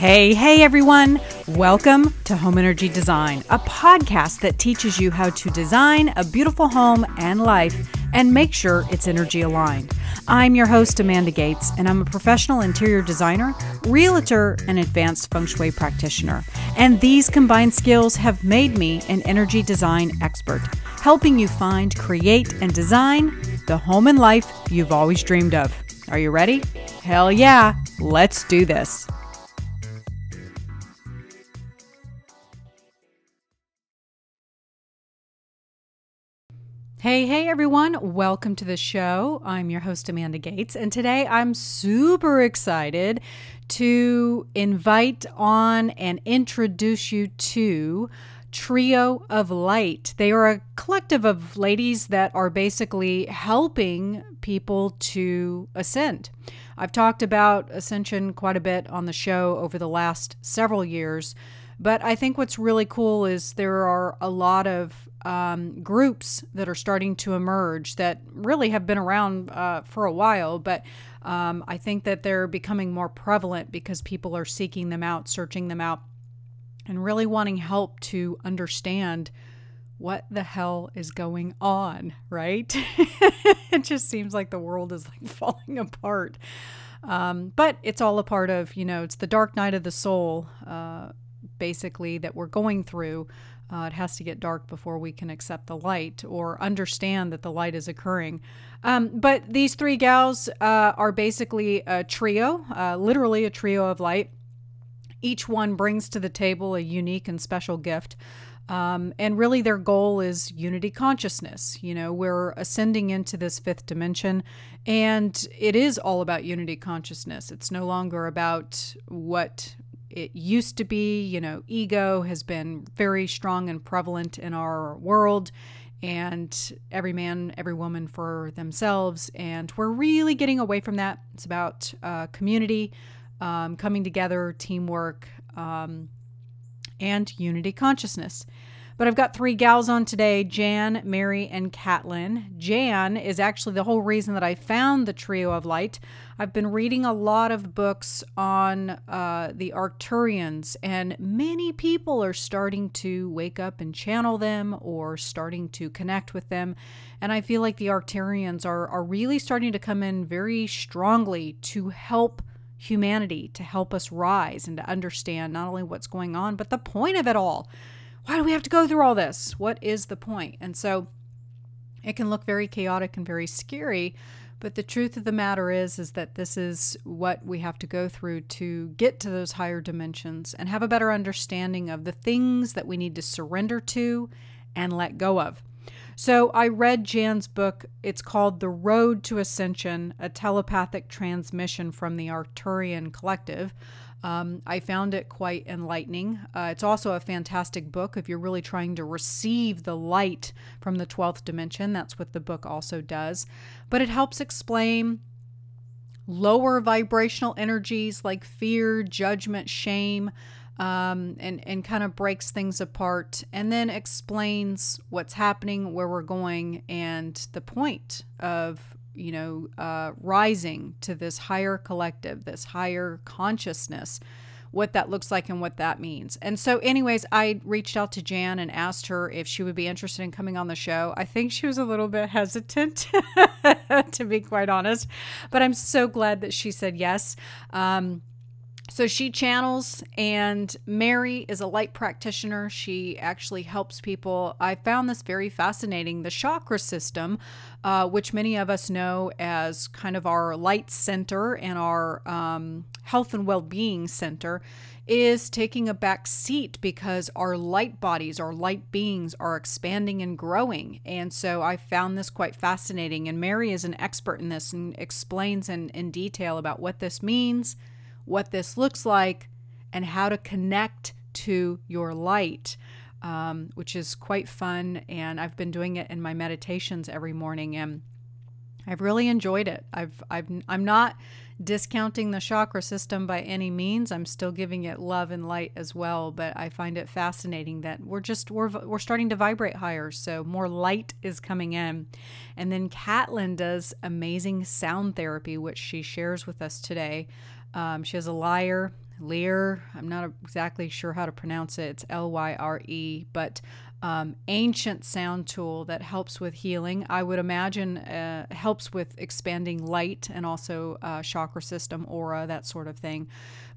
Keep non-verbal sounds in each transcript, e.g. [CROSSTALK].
Hey, hey everyone! Welcome to Home Energy Design, a podcast that teaches you how to design a beautiful home and life and make sure it's energy aligned. I'm your host, Amanda Gates, and I'm a professional interior designer, realtor, and advanced feng shui practitioner. And these combined skills have made me an energy design expert, helping you find, create, and design the home and life you've always dreamed of. Are you ready? Hell yeah! Let's do this. Hey, hey everyone, welcome to the show. I'm your host, Amanda Gates, and today I'm super excited to invite on and introduce you to Trio of Light. They are a collective of ladies that are basically helping people to ascend. I've talked about ascension quite a bit on the show over the last several years, but I think what's really cool is there are a lot of um, groups that are starting to emerge that really have been around uh, for a while, but um, I think that they're becoming more prevalent because people are seeking them out, searching them out, and really wanting help to understand what the hell is going on, right? [LAUGHS] it just seems like the world is like [LAUGHS] falling apart. Um, but it's all a part of, you know, it's the dark night of the soul, uh, basically, that we're going through. Uh, it has to get dark before we can accept the light or understand that the light is occurring. Um, but these three gals uh, are basically a trio, uh, literally a trio of light. Each one brings to the table a unique and special gift. Um, and really, their goal is unity consciousness. You know, we're ascending into this fifth dimension, and it is all about unity consciousness. It's no longer about what it used to be. You know, ego has been very strong and prevalent in our world, and every man, every woman for themselves. And we're really getting away from that. It's about uh, community, um, coming together, teamwork, um, and unity consciousness. But I've got three gals on today Jan, Mary, and Catlin. Jan is actually the whole reason that I found the Trio of Light. I've been reading a lot of books on uh, the Arcturians, and many people are starting to wake up and channel them or starting to connect with them. And I feel like the Arcturians are, are really starting to come in very strongly to help humanity, to help us rise and to understand not only what's going on, but the point of it all why do we have to go through all this? What is the point? And so it can look very chaotic and very scary, but the truth of the matter is is that this is what we have to go through to get to those higher dimensions and have a better understanding of the things that we need to surrender to and let go of. So I read Jan's book. It's called The Road to Ascension, a telepathic transmission from the Arcturian Collective. Um, I found it quite enlightening. Uh, it's also a fantastic book if you're really trying to receive the light from the 12th dimension. That's what the book also does. But it helps explain lower vibrational energies like fear, judgment, shame. Um, and, and kind of breaks things apart and then explains what's happening, where we're going, and the point of you know, uh, rising to this higher collective, this higher consciousness, what that looks like and what that means. And so, anyways, I reached out to Jan and asked her if she would be interested in coming on the show. I think she was a little bit hesitant, [LAUGHS] to be quite honest, but I'm so glad that she said yes. Um, so she channels, and Mary is a light practitioner. She actually helps people. I found this very fascinating. The chakra system, uh, which many of us know as kind of our light center and our um, health and well being center, is taking a back seat because our light bodies, our light beings are expanding and growing. And so I found this quite fascinating. And Mary is an expert in this and explains in, in detail about what this means what this looks like, and how to connect to your light, um, which is quite fun. And I've been doing it in my meditations every morning, and I've really enjoyed it. I've, I've I'm not discounting the chakra system by any means. I'm still giving it love and light as well, but I find it fascinating that we're just we're we're starting to vibrate higher, so more light is coming in. And then Catlin does amazing sound therapy which she shares with us today. Um, she has a lyre, Lyre. I'm not exactly sure how to pronounce it. It's L Y R E, but um, ancient sound tool that helps with healing. I would imagine uh, helps with expanding light and also uh, chakra system, aura, that sort of thing.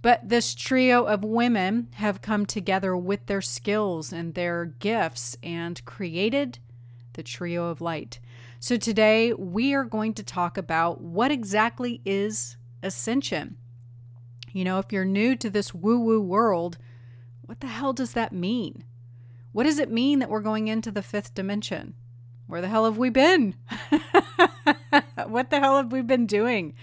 But this trio of women have come together with their skills and their gifts and created the trio of light. So today we are going to talk about what exactly is ascension. You know, if you're new to this woo woo world, what the hell does that mean? What does it mean that we're going into the fifth dimension? Where the hell have we been? [LAUGHS] what the hell have we been doing?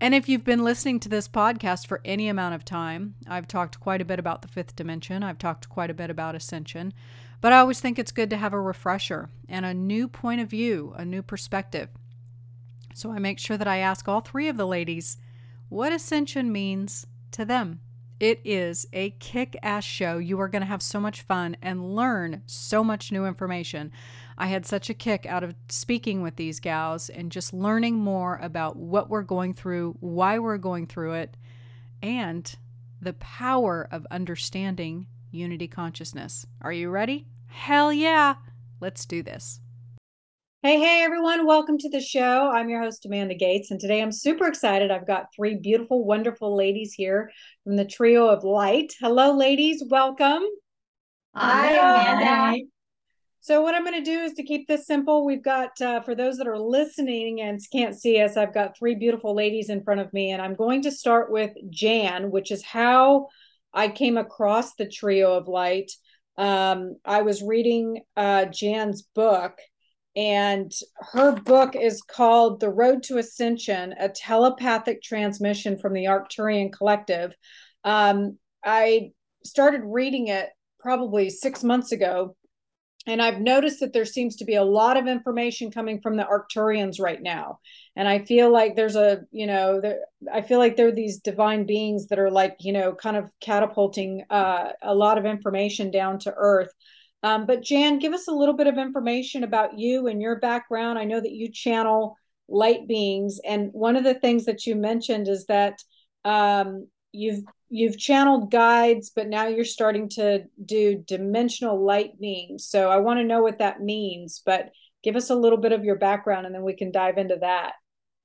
And if you've been listening to this podcast for any amount of time, I've talked quite a bit about the fifth dimension. I've talked quite a bit about ascension. But I always think it's good to have a refresher and a new point of view, a new perspective. So I make sure that I ask all three of the ladies what ascension means to them. It is a kick ass show. You are going to have so much fun and learn so much new information. I had such a kick out of speaking with these gals and just learning more about what we're going through, why we're going through it, and the power of understanding unity consciousness. Are you ready? Hell yeah. Let's do this. Hey, hey, everyone. Welcome to the show. I'm your host, Amanda Gates, and today I'm super excited. I've got three beautiful, wonderful ladies here from the Trio of Light. Hello, ladies. Welcome. Hi, Amanda. So, what I'm going to do is to keep this simple. We've got, uh, for those that are listening and can't see us, I've got three beautiful ladies in front of me, and I'm going to start with Jan, which is how I came across the Trio of Light. Um, I was reading uh, Jan's book and her book is called The Road to Ascension A Telepathic Transmission from the Arcturian Collective. Um, I started reading it probably six months ago, and I've noticed that there seems to be a lot of information coming from the Arcturians right now. And I feel like there's a, you know, there, I feel like there are these divine beings that are like, you know, kind of catapulting uh, a lot of information down to earth. Um, but Jan, give us a little bit of information about you and your background. I know that you channel light beings, and one of the things that you mentioned is that um, you've you've channeled guides, but now you're starting to do dimensional light beings. So I want to know what that means. But give us a little bit of your background, and then we can dive into that.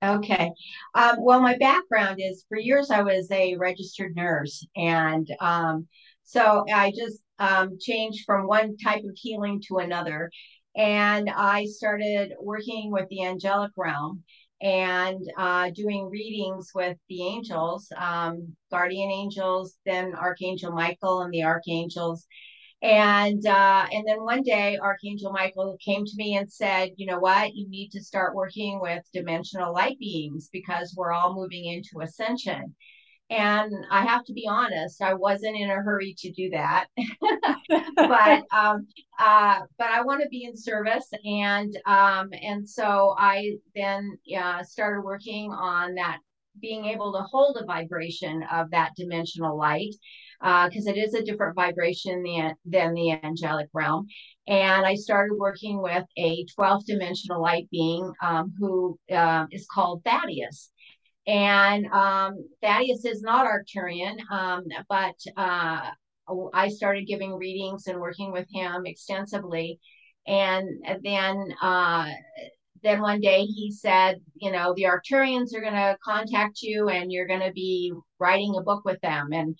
Okay. Um, well, my background is for years I was a registered nurse, and um, so I just um, changed from one type of healing to another. And I started working with the angelic realm and uh, doing readings with the angels, um, guardian angels, then Archangel Michael and the archangels. And uh, and then one day, Archangel Michael came to me and said, "You know what? You need to start working with dimensional light beings because we're all moving into ascension." And I have to be honest, I wasn't in a hurry to do that. [LAUGHS] but um, uh, but I want to be in service, and um, and so I then uh, started working on that, being able to hold a vibration of that dimensional light, because uh, it is a different vibration than the angelic realm. And I started working with a 12th dimensional light being um, who uh, is called Thaddeus and um, Thaddeus is not Arcturian, um, but uh, I started giving readings and working with him extensively. And then, uh, then one day he said, you know, the Arcturians are going to contact you, and you're going to be writing a book with them. And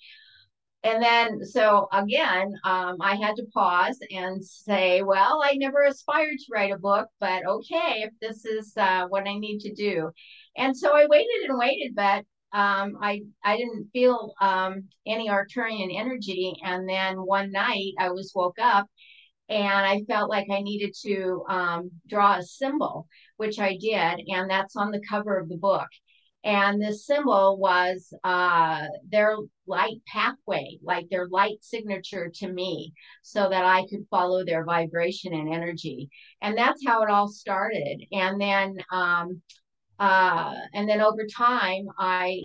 and then so again um, i had to pause and say well i never aspired to write a book but okay if this is uh, what i need to do and so I waited and waited, but um, I I didn't feel um, any Arcturian energy. And then one night I was woke up and I felt like I needed to um, draw a symbol, which I did, and that's on the cover of the book. And this symbol was uh, their light pathway, like their light signature to me, so that I could follow their vibration and energy. And that's how it all started. And then um, uh, and then over time, I,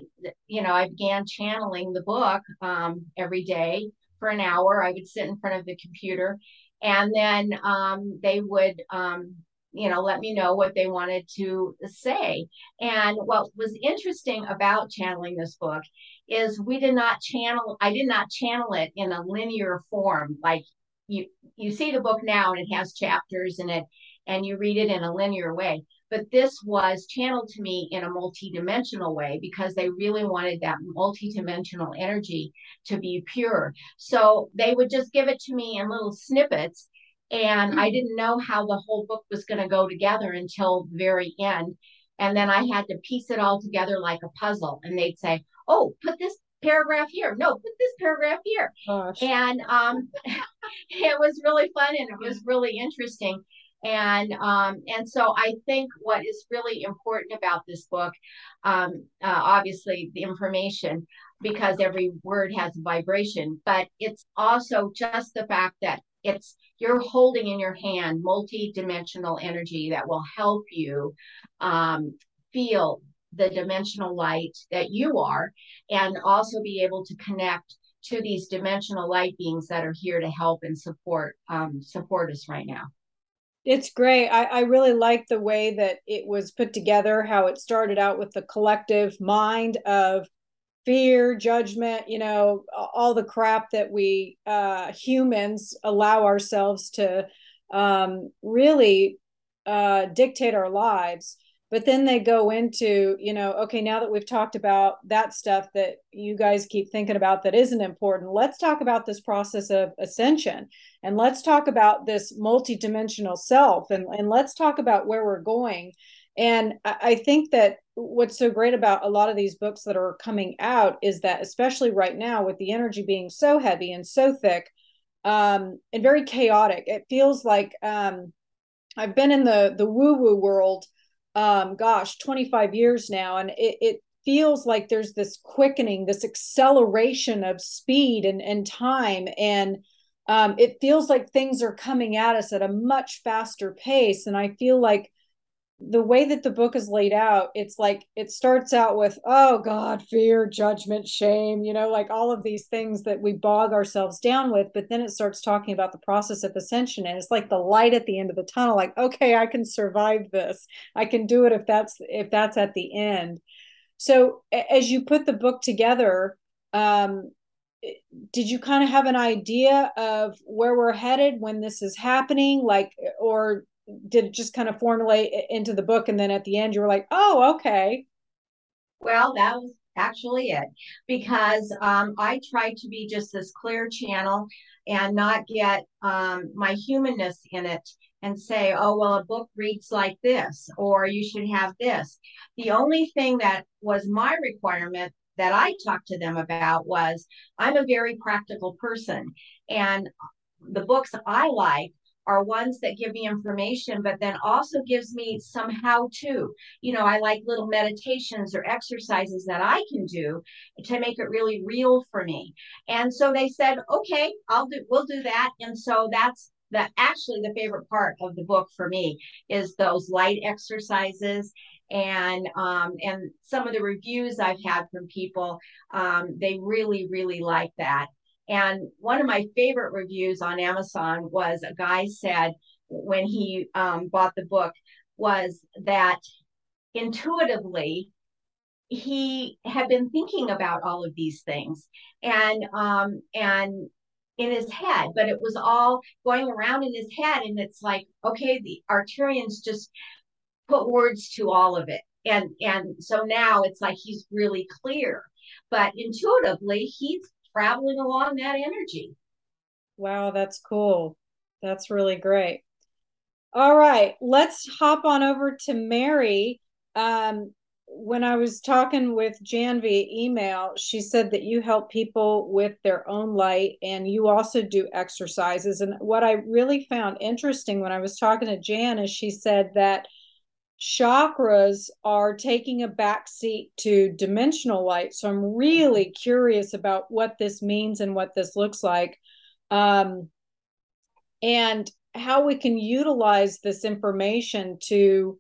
you know, I began channeling the book um, every day for an hour. I would sit in front of the computer, and then um, they would, um, you know, let me know what they wanted to say. And what was interesting about channeling this book is we did not channel i did not channel it in a linear form like you you see the book now and it has chapters in it and you read it in a linear way but this was channeled to me in a multi-dimensional way because they really wanted that multi-dimensional energy to be pure. So they would just give it to me in little snippets and i didn't know how the whole book was going to go together until the very end. And then i had to piece it all together like a puzzle and they'd say oh put this paragraph here. No put this paragraph here. Gosh. and um [LAUGHS] it was really fun and it was really interesting and um, and so I think what is really important about this book, um, uh, obviously the information, because every word has a vibration, but it's also just the fact that it's you're holding in your hand multi-dimensional energy that will help you um, feel the dimensional light that you are, and also be able to connect to these dimensional light beings that are here to help and support um, support us right now. It's great. I, I really like the way that it was put together, how it started out with the collective mind of fear, judgment, you know, all the crap that we uh, humans allow ourselves to um, really uh, dictate our lives but then they go into you know okay now that we've talked about that stuff that you guys keep thinking about that isn't important let's talk about this process of ascension. And let's talk about this multidimensional self and, and let's talk about where we're going. And i think that what's so great about a lot of these books that are coming out is that especially right now with the energy being so heavy and so thick um, and very chaotic it feels like um, i've been in the the woo woo world um, gosh, 25 years now. And it, it feels like there's this quickening, this acceleration of speed and, and time. And um, it feels like things are coming at us at a much faster pace. And I feel like the way that the book is laid out, it's like it starts out with, oh God, fear, judgment, shame, you know, like all of these things that we bog ourselves down with. But then it starts talking about the process of ascension. And it's like the light at the end of the tunnel, like, okay, I can survive this. I can do it if that's if that's at the end. So as you put the book together, um, did you kind of have an idea of where we're headed when this is happening like or did just kind of formulate into the book and then at the end you were like oh okay. Well that was actually it because um, i tried to be just this clear channel and not get um, my humanness in it and say oh well a book reads like this or you should have this. The only thing that was my requirement that i talked to them about was i'm a very practical person and the books i like are ones that give me information, but then also gives me some how to. You know, I like little meditations or exercises that I can do to make it really real for me. And so they said, okay, I'll do, we'll do that. And so that's the actually the favorite part of the book for me is those light exercises and um, and some of the reviews I've had from people, um, they really really like that. And one of my favorite reviews on Amazon was a guy said when he um, bought the book was that intuitively he had been thinking about all of these things and um, and in his head, but it was all going around in his head. And it's like, okay, the Arcturians just put words to all of it. And and so now it's like he's really clear. But intuitively, he's traveling along that energy. Wow, that's cool. That's really great. All right, let's hop on over to Mary. Um, when I was talking with Jan via email, she said that you help people with their own light and you also do exercises. And what I really found interesting when I was talking to Jan is she said that chakras are taking a backseat to dimensional light. So I'm really curious about what this means and what this looks like. Um, and how we can utilize this information to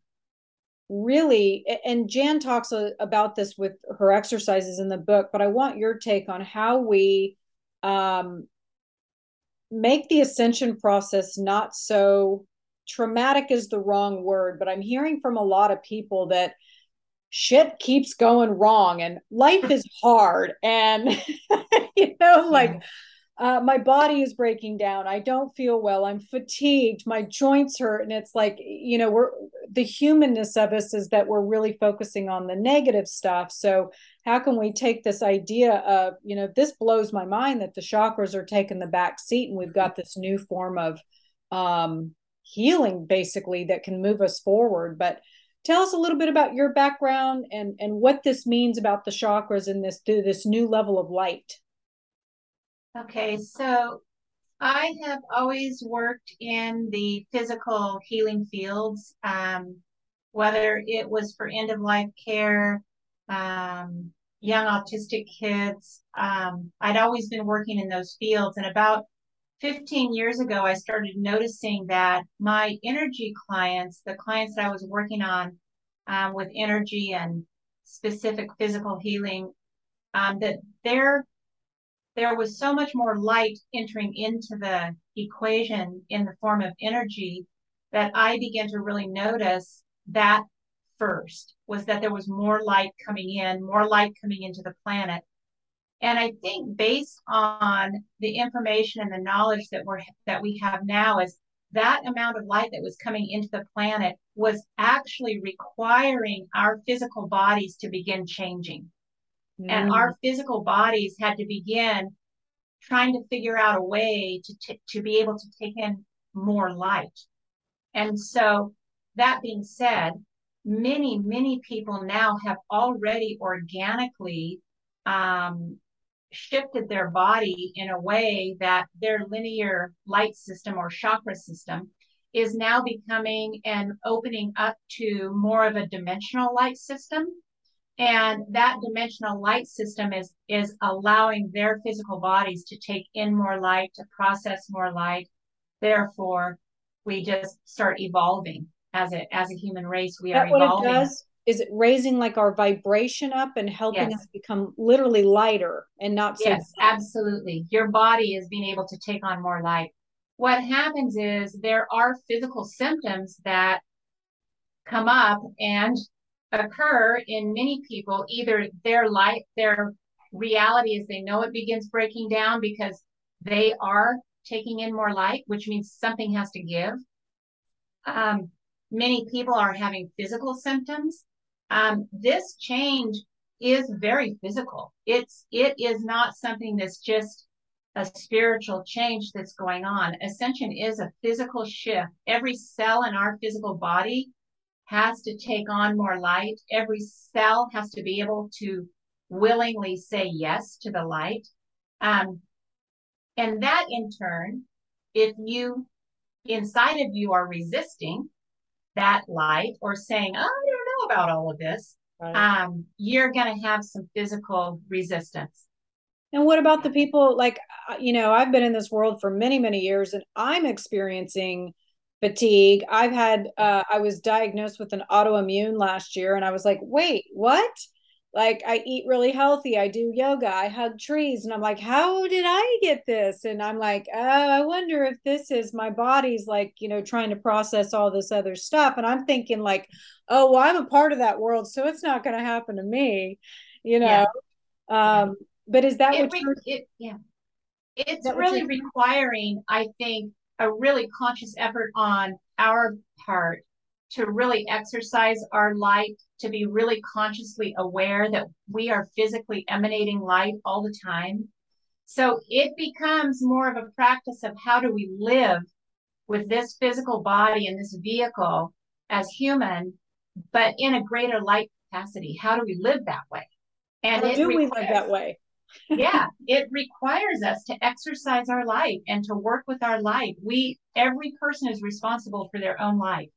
really and jan talks about this with her exercises in the book but i want your take on how we um, make the ascension process not so traumatic is the wrong word, but I'm hearing from a lot of people that shit keeps going wrong and life is [LAUGHS] hard and [LAUGHS] you know like uh, my body is breaking down. I don't feel well. I'm fatigued. My joints hurt. And it's like you know we're the humanness of us is that we're really focusing on the negative stuff. So how can we take this idea of you know this blows my mind that the chakras are taking the back seat and we've got this new form of um, healing basically that can move us forward. But tell us a little bit about your background and and what this means about the chakras and this through this new level of light. Okay so i have always worked in the physical healing fields um, whether it was for end of life care um, young autistic kids um, i'd always been working in those fields and about 15 years ago, I started noticing that my energy clients, the clients that I was working on um, with energy and specific physical healing, um, that there, there was so much more light entering into the equation in the form of energy that I began to really notice that first was that there was more light coming in, more light coming into the planet. And I think based on the information and the knowledge that we're that we have now is that amount of light that was coming into the planet was actually requiring our physical bodies to begin changing. Mm. And our physical bodies had to begin trying to figure out a way to, t- to be able to take in more light. And so, that being said, many, many people now have already organically um, shifted their body in a way that their linear light system or chakra system is now becoming and opening up to more of a dimensional light system. And that dimensional light system is is allowing their physical bodies to take in more light to process more light. Therefore we just start evolving as a as a human race. We that are evolving what it does is it raising like our vibration up and helping yes. us become literally lighter and not so yes absolutely. Your body is being able to take on more light. What happens is there are physical symptoms that come up and occur in many people. Either their light their reality as they know it begins breaking down because they are taking in more light which means something has to give. Um, many people are having physical symptoms um, this change is very physical. It's it is not something that's just a spiritual change that's going on. Ascension is a physical shift. Every cell in our physical body has to take on more light. Every cell has to be able to willingly say yes to the light. Um, and that in turn, if you inside of you are resisting that light or saying, oh, about all of this, right. um, you're going to have some physical resistance. And what about the people like, uh, you know, I've been in this world for many, many years and I'm experiencing fatigue. I've had, uh, I was diagnosed with an autoimmune last year and I was like, wait, what? Like I eat really healthy, I do yoga, I hug trees, and I'm like, how did I get this? And I'm like, oh, I wonder if this is my body's like, you know, trying to process all this other stuff. And I'm thinking like, oh, well, I'm a part of that world, so it's not going to happen to me, you know. Yeah. Um, but is that it, what it, yeah. It's really requiring, I think, a really conscious effort on our part to really exercise our light, to be really consciously aware that we are physically emanating light all the time. So it becomes more of a practice of how do we live with this physical body and this vehicle as human, but in a greater light capacity. How do we live that way? And do requires, we live that way? [LAUGHS] yeah, it requires us to exercise our light and to work with our light. We every person is responsible for their own life.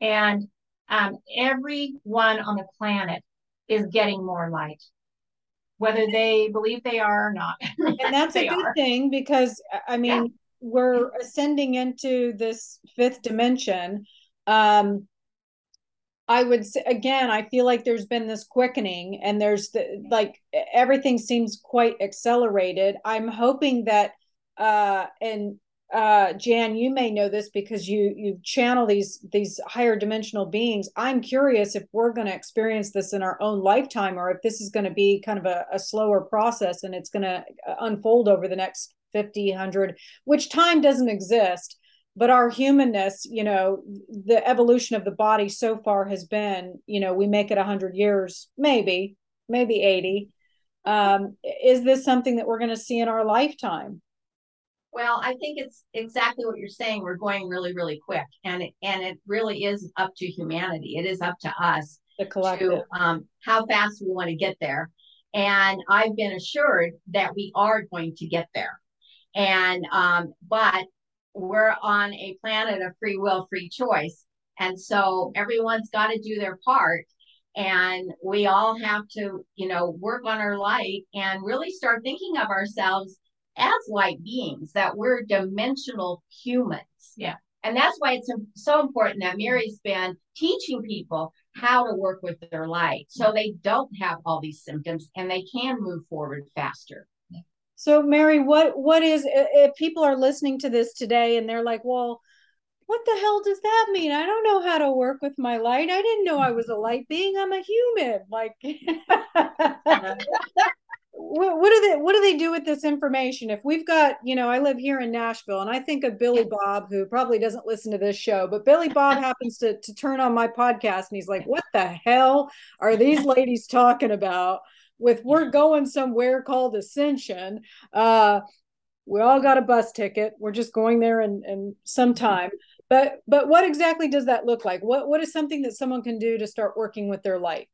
And um, everyone on the planet is getting more light, whether they believe they are or not. [LAUGHS] and that's a good are. thing because, I mean, yeah. we're ascending into this fifth dimension. Um, I would say again, I feel like there's been this quickening and there's the, like everything seems quite accelerated. I'm hoping that uh and uh, Jan, you may know this because you you channel these these higher dimensional beings. I'm curious if we're going to experience this in our own lifetime, or if this is going to be kind of a, a slower process and it's going to uh, unfold over the next 50, 100, which time doesn't exist. But our humanness, you know, the evolution of the body so far has been, you know, we make it 100 years, maybe, maybe 80. Um, is this something that we're going to see in our lifetime? Well, I think it's exactly what you're saying. We're going really, really quick, and it, and it really is up to humanity. It is up to us the collective to um, how fast we want to get there. And I've been assured that we are going to get there. And um, but we're on a planet of free will, free choice, and so everyone's got to do their part. And we all have to, you know, work on our light and really start thinking of ourselves as light beings, that we're dimensional humans. Yeah. And that's why it's so important that Mary's been teaching people how to work with their light so they don't have all these symptoms and they can move forward faster. So Mary, what what is if people are listening to this today and they're like, "Well, what the hell does that mean? I don't know how to work with my light. I didn't know I was a light being. I'm a human." Like [LAUGHS] [LAUGHS] what, what do they what do they do with this information? If we've got you know i live here in nashville and i think of billy bob who probably doesn't listen to this show but billy bob [LAUGHS] happens to, to turn on my podcast and he's like what the hell are these [LAUGHS] ladies talking about? With we're going somewhere called ascension uh we all got a bus ticket. We're just going there in, in some time. But but what exactly does that look like? What what is something that someone can do to start working with their light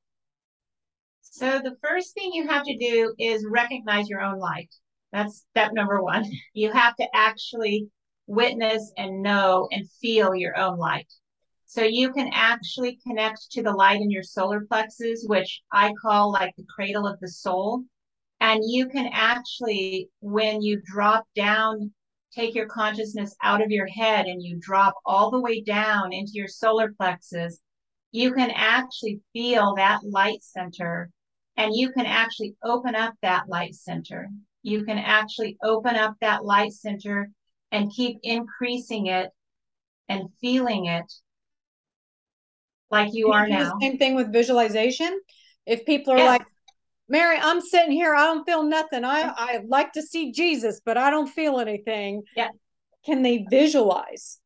so the first thing you have to do is recognize your own light. That's step number one. You have to actually witness and know and feel your own light. So you can actually connect to the light in your solar plexus, which I call like the cradle of the soul. And you can actually, when you drop down, take your consciousness out of your head and you drop all the way down into your solar plexus, you can actually feel that light center and you can actually open up that light center. You can actually open up that light center and keep increasing it and feeling it like you are now. Same thing with visualization. If people are yes. like, Mary, I'm sitting here, I don't feel nothing. I, I like to see Jesus, but I don't feel anything. Yeah. Can they visualize?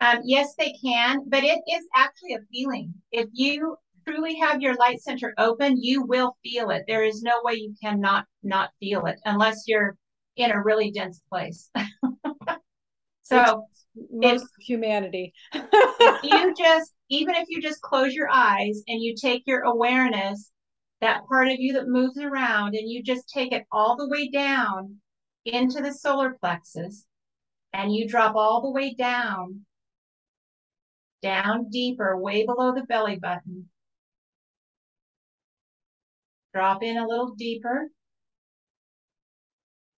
Um, yes, they can, but it is actually a feeling. If you truly have your light center open, you will feel it. There is no way you cannot not feel it unless you're in a really dense place. [LAUGHS] so most if, humanity. if [LAUGHS] you just even if you just close your eyes and you take your awareness, that part of you that moves around, and you just take it all the way down into the solar plexus, and you drop all the way down, down deeper, way below the belly button. Drop in a little deeper.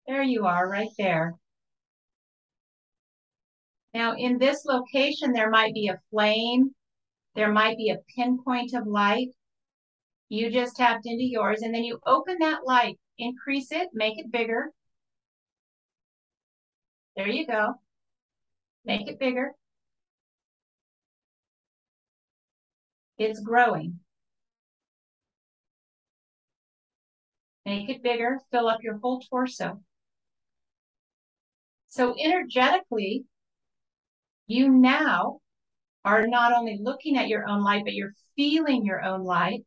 There you are, right there. Now, in this location, there might be a flame. There might be a pinpoint of light. You just tapped into yours, and then you open that light. Increase it, make it bigger. There you go. Make it bigger. It's growing. Make it bigger, fill up your whole torso. So energetically, you now are not only looking at your own light, but you're feeling your own light.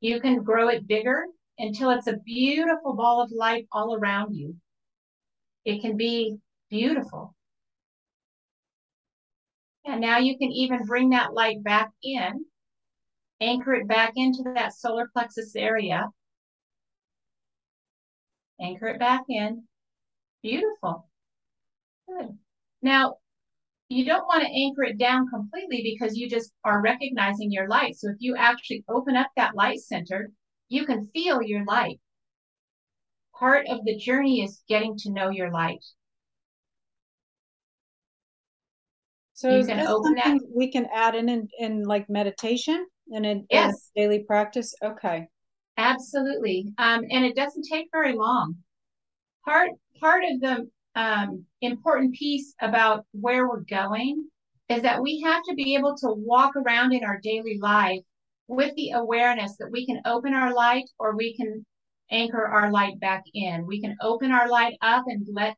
You can grow it bigger until it's a beautiful ball of light all around you. It can be beautiful. And now you can even bring that light back in, anchor it back into that solar plexus area, Anchor it back in. Beautiful. Good. Now, you don't want to anchor it down completely because you just are recognizing your light. So if you actually open up that light center, you can feel your light. Part of the journey is getting to know your light. So you can open that. We can add in, in in like meditation and in, yes. in daily practice. Okay. Absolutely. Um, and it doesn't take very long. Part part of the um, important piece about where we're going is that we have to be able to walk around in our daily life with the awareness that we can open our light or we can anchor our light back in. We can open our light up and let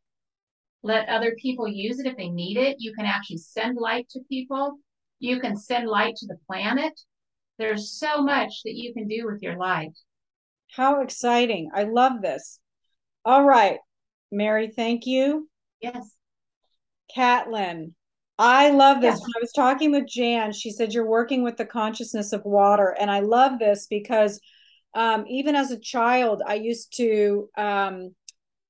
let other people use it if they need it. You can actually send light to people. You can send light to the planet. There's so much that you can do with your light. How exciting. I love this. All right. Mary, thank you. Yes. Catlin, I love this. When I was talking with Jan, she said you're working with the consciousness of water. And I love this because um, even as a child, I used to um,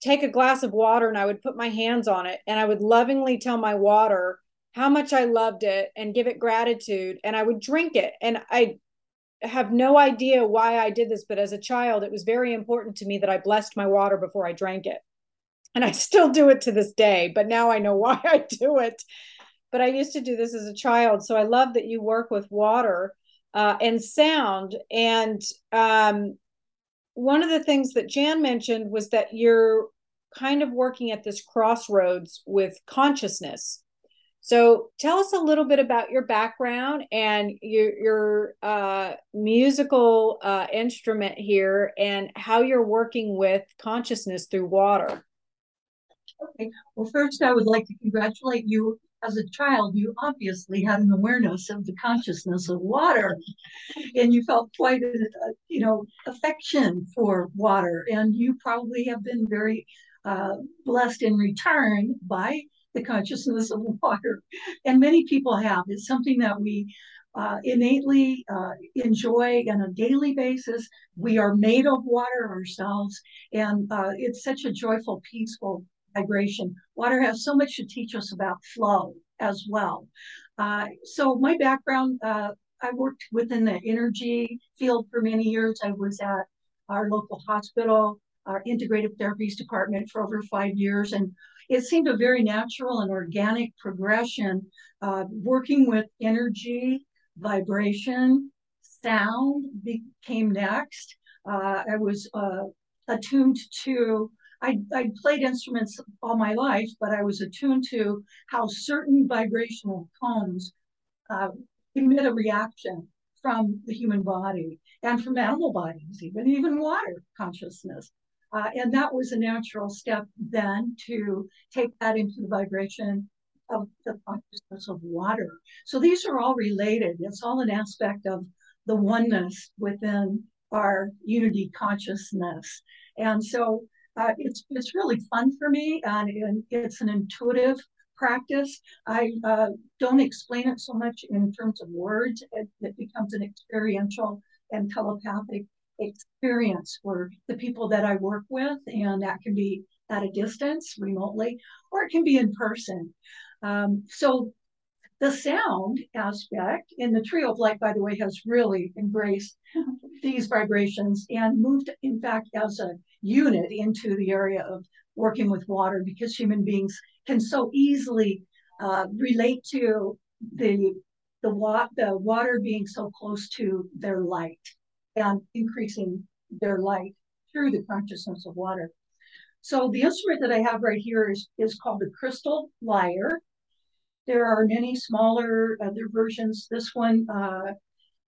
take a glass of water and I would put my hands on it and I would lovingly tell my water how much I loved it and give it gratitude. And I would drink it. And I have no idea why I did this, but as a child, it was very important to me that I blessed my water before I drank it. And I still do it to this day, but now I know [LAUGHS] why I do it. But I used to do this as a child. So I love that you work with water uh, and sound. And um, one of the things that Jan mentioned was that you're kind of working at this crossroads with consciousness so tell us a little bit about your background and your, your uh, musical uh, instrument here and how you're working with consciousness through water. Okay. Well, first, I would like to congratulate you. As a child, you obviously had an awareness of the consciousness of water, and you felt quite a, a you know affection for water, and you probably have been very uh, blessed in return by the consciousness of water. And many people have. It's something that we uh, innately uh, enjoy on a daily basis. We are made of water ourselves, and uh, it's such a joyful, peaceful vibration. Water has so much to teach us about flow as well. Uh, so, my background uh, I worked within the energy field for many years. I was at our local hospital, our integrative therapies department for over five years, and it seemed a very natural and organic progression, uh, working with energy, vibration, sound became next. Uh, I was uh, attuned to, I, I played instruments all my life, but I was attuned to how certain vibrational tones uh, emit a reaction from the human body and from animal bodies, even even water consciousness. Uh, and that was a natural step then to take that into the vibration of the consciousness of water. So these are all related. It's all an aspect of the oneness within our unity consciousness. And so uh, it's it's really fun for me, and, it's an intuitive practice. I uh, don't explain it so much in terms of words. It, it becomes an experiential and telepathic experience for the people that I work with, and that can be at a distance remotely, or it can be in person. Um, so the sound aspect in the Trio of Light, by the way, has really embraced these vibrations and moved, in fact, as a unit into the area of working with water because human beings can so easily uh, relate to the the, wa- the water being so close to their light and increasing their light through the consciousness of water. So the instrument that I have right here is, is called the crystal lyre. There are many smaller other versions. This one uh,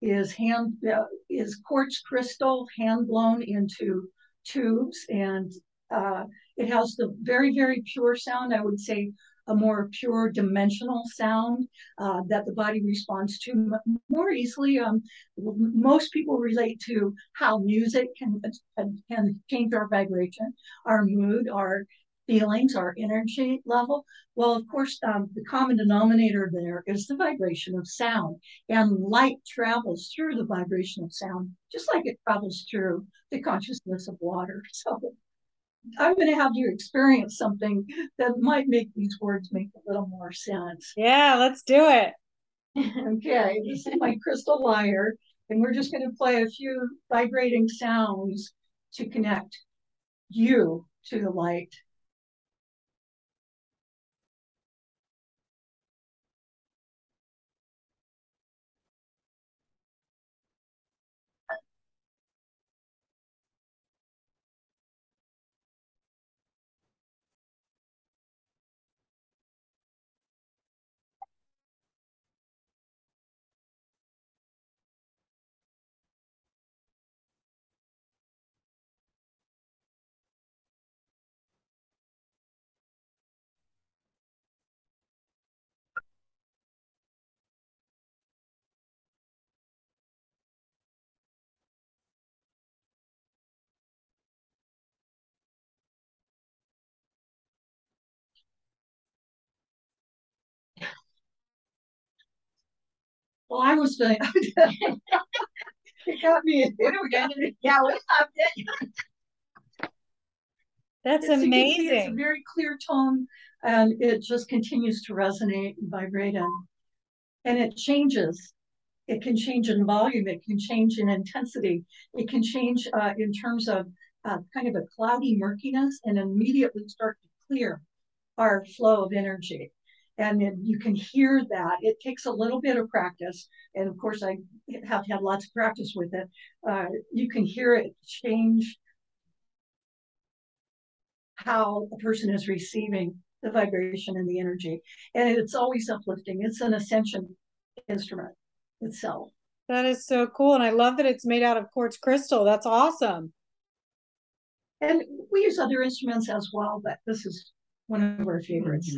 is hand uh, is quartz crystal hand blown into tubes, and uh, it has the very very pure sound. I would say a more pure dimensional sound uh, that the body responds to more easily. Um, most people relate to how music can, can change our vibration, our mood, our feelings, our energy level. Well, of course, um, the common denominator there is the vibration of sound, and light travels through the vibration of sound, just like it travels through the consciousness of water. [LAUGHS] So I'm going to have you experience something that might make these words make a little more sense. Yeah, let's do it. okay, this is my crystal lyre, and we're just going to play a few vibrating sounds to connect you to the light. Well, I was feeling. [LAUGHS] it got me. What are we going to do? Yeah, we loved it. That's As you can see, amazing. It's a very clear tone, and it just continues to resonate and vibrate, and and it changes. It can change in volume. It can change in intensity. It can change uh, in terms of uh, kind of a cloudy murkiness, and immediately start to clear our flow of energy. And then you can hear that. It takes a little bit of practice, and of course, I have had lots of practice with it. Uh, you can hear it change how a person is receiving the vibration and the energy. And it's always uplifting. It's an ascension instrument itself. That is so cool. And I love that it's made out of quartz crystal. That's awesome. And we use other instruments as well, but this is one of our favorites.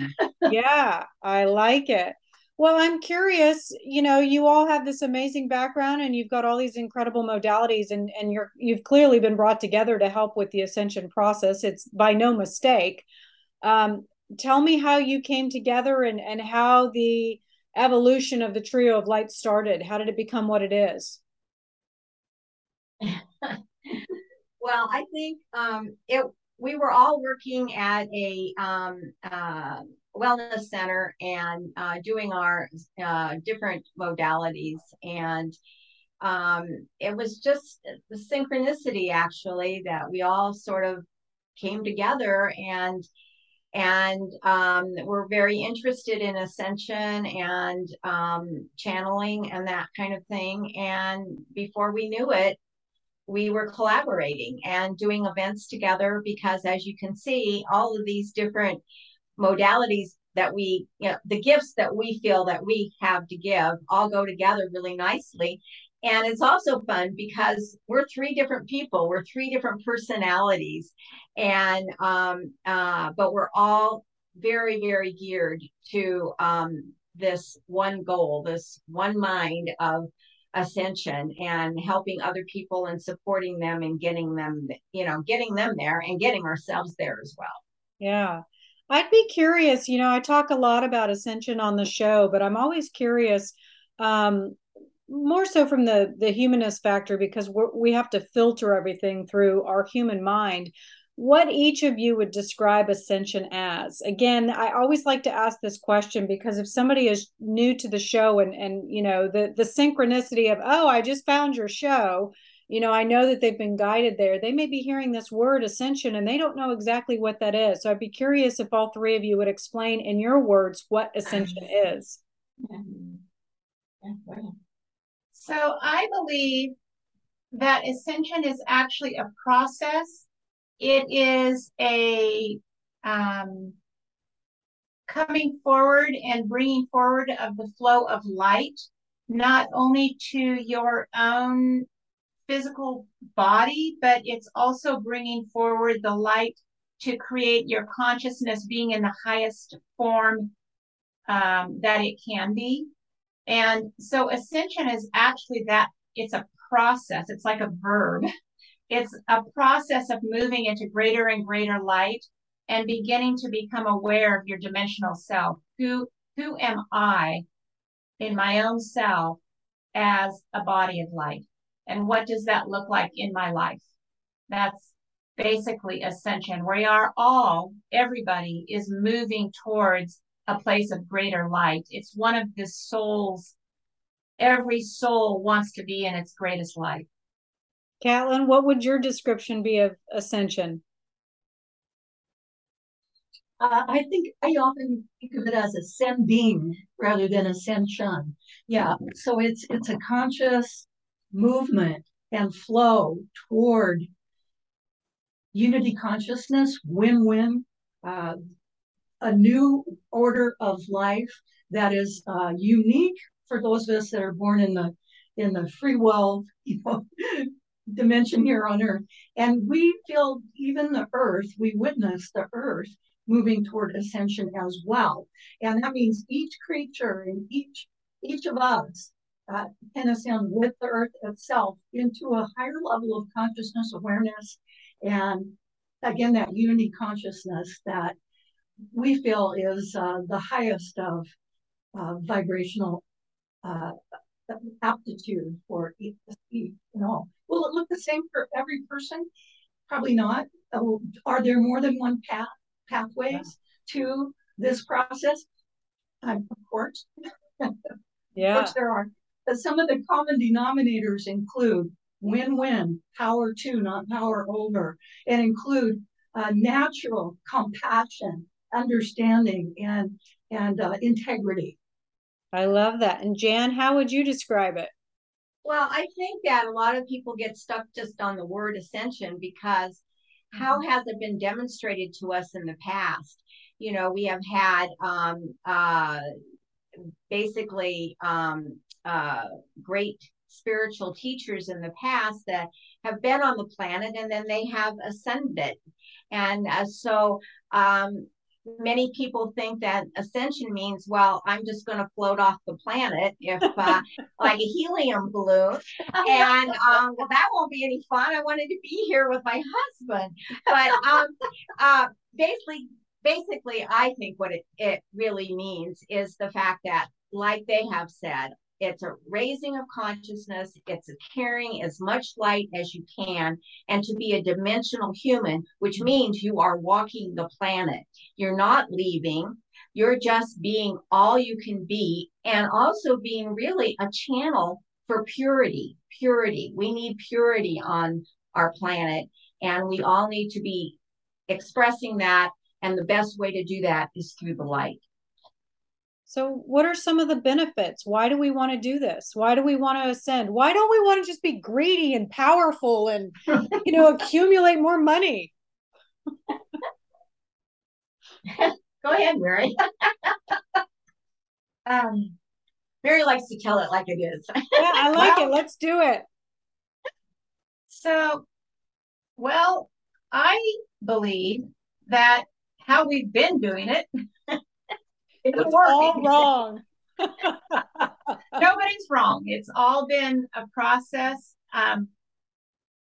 yeah, I like it. Well, I'm curious, you know, you all have this amazing background and you've got all these incredible modalities and and you're you've clearly been brought together to help with the ascension process. It's by no mistake. Um, tell me how you came together and and how the evolution of the trio of light started. How did it become what it is? [LAUGHS] well, I think um, it we were all working at a um, uh, wellness center and uh, doing our uh, different modalities. And um, it was just the synchronicity, actually, that we all sort of came together and and um, we're very interested in ascension and um, channeling and that kind of thing. And before we knew it, we were collaborating and doing events together because, as you can see, all of these different modalities that we, you know, the gifts that we feel that we have to give all go together really nicely. And it's also fun because we're three different people, we're three different personalities, and um, uh, but we're all very, very geared to um, this one goal, this one mind of ascension and helping other people and supporting them and getting them, you know, getting them there and getting ourselves there as well. Yeah. I'd be curious, you know, I talk a lot about ascension on the show, but I'm always curious um, more so from the the humanist factor because we have to filter everything through our human mind what each of you would describe ascension as? Again i always like to ask this question because if somebody is new to the show and and you know the the synchronicity of oh i just found your show you know i know that they've been guided there they may be hearing this word ascension and they don't know exactly what that is. So i'd be curious if all three of you would explain in your words what ascension um, is. So i believe that ascension is actually a process it is a um, coming forward and bringing forward of the flow of light not only to your own physical body, but it's also bringing forward the light to create your consciousness being in the highest form um, that it can be. And so ascension is actually that it's a process, it's like a verb. It's a process of moving into greater and greater light and beginning to become aware of your dimensional self. Who who am I in my own self as a body of light? And what does that look like in my life? That's basically ascension. We are all, everybody is moving towards a place of greater light. It's one of the souls, every soul wants to be in its greatest light. Catlin, what would your description be of ascension? Uh, I think I often think of it as ascending rather than ascension. Yeah, so it's it's a conscious movement and flow toward unity consciousness, win win, uh, a new order of life that is uh, unique for those of us that are born in the in the free will [LAUGHS] you know dimension here on earth and we feel even the earth we witness the earth moving toward ascension as well and that means each creature and each each of us uh, can ascend with the earth itself into a higher level of consciousness awareness and again that unity consciousness that we feel is uh, the highest of uh, vibrational uh, aptitude for you know. Will it look the same for every person? Probably not. Oh, are there more than one path pathways yeah. to this process? Um, of course. [LAUGHS] yeah. Of course there are. But some of the common denominators include win-win, power to, not power over, and include uh, natural compassion, understanding, and and uh, integrity. I love that. And Jan, how would you describe it? Well, I think that a lot of people get stuck just on the word ascension because how mm-hmm. has it been demonstrated to us in the past? You know, we have had um, uh, basically um, uh, great spiritual teachers in the past that have been on the planet and then they have ascended. And uh, so um, many people think that ascension means, well, I'm just going to float off the planet if uh, [LAUGHS] like a helium balloon. And um, well, that won't be any fun. I wanted to be here with my husband. But um, uh, basically, basically, I think what it, it really means is the fact that, like they have said, it's a raising of consciousness. It's a carrying as much light as you can and to be a dimensional human which means you are walking the planet. You're not leaving. You're just being all you can be and also being really a channel for purity. Purity. We need purity on our planet and we all need to be expressing that. And the best way to do that is through the light so, what are some of the benefits? Why do we want to do this? Why do we want to ascend? Why don't we want to just be greedy and powerful and, you know, [LAUGHS] accumulate more money? Go ahead, Mary. [LAUGHS] um, Mary likes to tell it like it is. yeah, I like it. Let's do it. So, well, I believe that how we've been doing it [LAUGHS] it's all [LAUGHS] wrong. Nobody's wrong. It's all been a process. Um,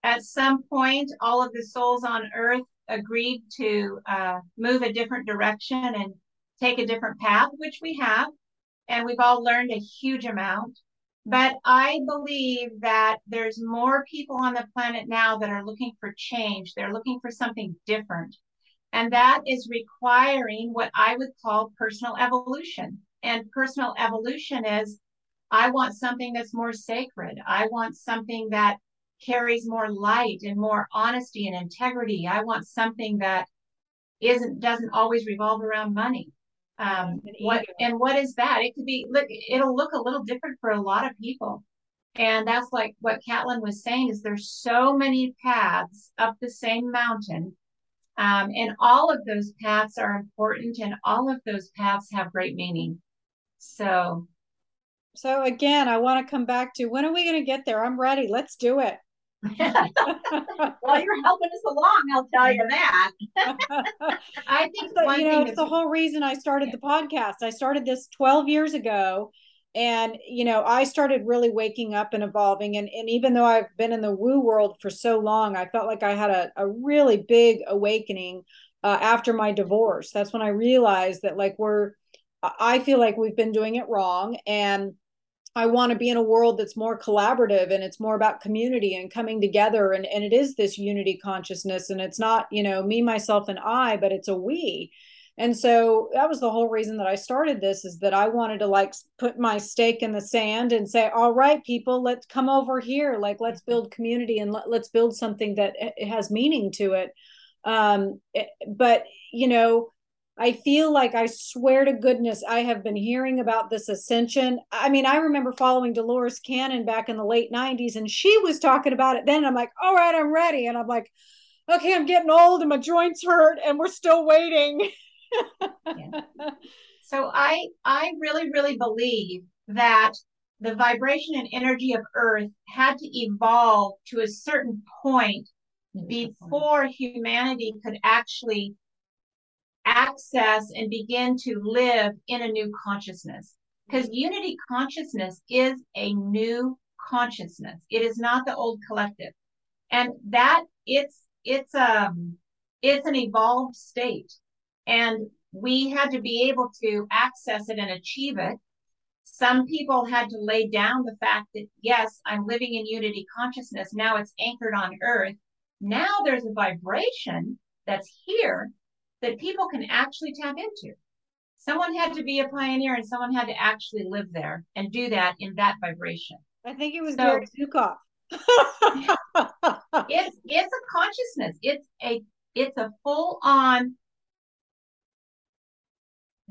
at some point, all of the souls on earth agreed to uh, move a different direction and take a different path, which we have. And we've all learned a huge amount. But I believe that there's more people on the planet now that are looking for change. They're looking for something different. And that is requiring what I would call personal evolution. And personal evolution is I want something that's more sacred. I want something that carries more light and more honesty and integrity. I want something that isn't doesn't always revolve around money. Um, what and what is that? It could be look. It'll look a little different for a lot of people, and that's like what Catlin was saying. Is there's so many paths up the same mountain um, and all of those paths are important and all of those paths have great meaning. So, so again, I want to come back to when are we going to get there? I'm ready. Let's do it. [LAUGHS] [LAUGHS] well, you're helping us along, I'll tell you that. [LAUGHS] I think so, you know, it's the whole reason I started the podcast. I started this 12 years ago and you know i started really waking up and evolving and, and even though i've been in the woo world for so long i felt like i had a, a really big awakening uh, after my divorce. That's when i realized that like we're i feel like we've been doing it wrong and i want to be in a world that's more collaborative and it's more about community and coming together and, and it is this unity consciousness and it's not you know me myself and i but it's a we and so that was the whole reason that I started this is that I wanted to like put my stake in the sand and say, all right, people, let's come over here. Like, let's build community and let, us build something that has meaning to it. Um, eh, but, you know, I feel like I swear to goodness, I have been hearing about this ascension. I mean, I remember following Dolores Cannon back in the late 90s, and she was talking about it then. And I'm like, all right, I'm ready. And I'm like, okay, I'm getting old and my joints hurt, and we're still waiting. [LAUGHS] yeah. [LAUGHS] So I I really really believe that the vibration and energy of Earth had to evolve to a certain point before humanity could actually access and begin to live in a new consciousness. Because unity consciousness is a new consciousness. It is not the old collective. And that it's it's um it's an evolved state. And we had to be able to access it and achieve it. some people had to lay down the fact that yes i'm living in unity consciousness. Now it's anchored on earth. Now there's a vibration that's here that people can actually tap into. Someone had to be a pioneer and someone had to actually live there and do that in that vibration. I think it was So- Gary Zukav. [LAUGHS] it's it's a consciousness. It's a it's a full on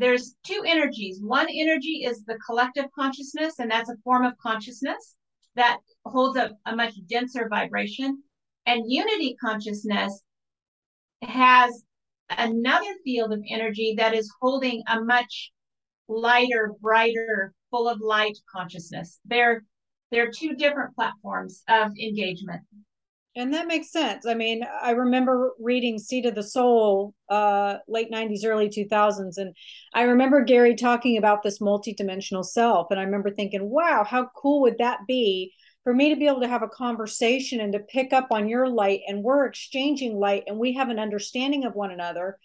there's two energies. One energy is the collective consciousness and that's a form of consciousness that holds a, a much denser vibration. And unity consciousness has another field of energy that is holding a much lighter brighter full of light consciousness. They're they're two different platforms of engagement And that makes sense. I mean, I remember reading Seat of the Soul, uh, late 90s, early 2000s. And I remember Gary talking about this multidimensional self. And I remember thinking, wow, how cool would that be for me to be able to have a conversation and to pick up on your light and we're exchanging light and we have an understanding of one another.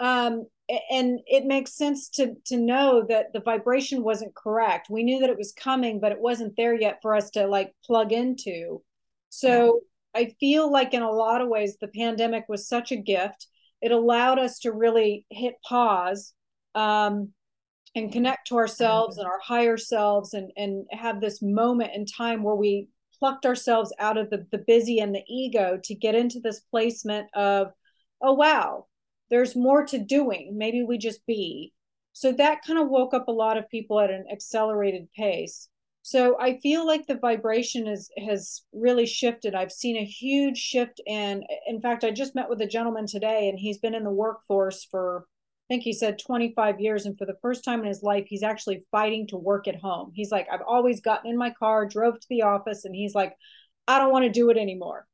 Um, and it makes sense to to know that the vibration wasn't correct. We knew that it was coming, but it wasn't there yet for us to like plug into. So I feel like in a lot of ways the pandemic was such a gift. It allowed us to really hit pause um, and connect to ourselves and our higher selves and and have this moment in time where we plucked ourselves out of the, the busy and the ego to get into this placement of, oh wow, there's more to doing. Maybe we just be. So that kind of woke up a lot of people at an accelerated pace. So I feel like the vibration is has really shifted. I've seen a huge shift and in fact I just met with a gentleman today and he's been in the workforce for I think he said 25 years and for the first time in his life he's actually fighting to work at home. He's like I've always gotten in my car, drove to the office and he's like I don't want to do it anymore.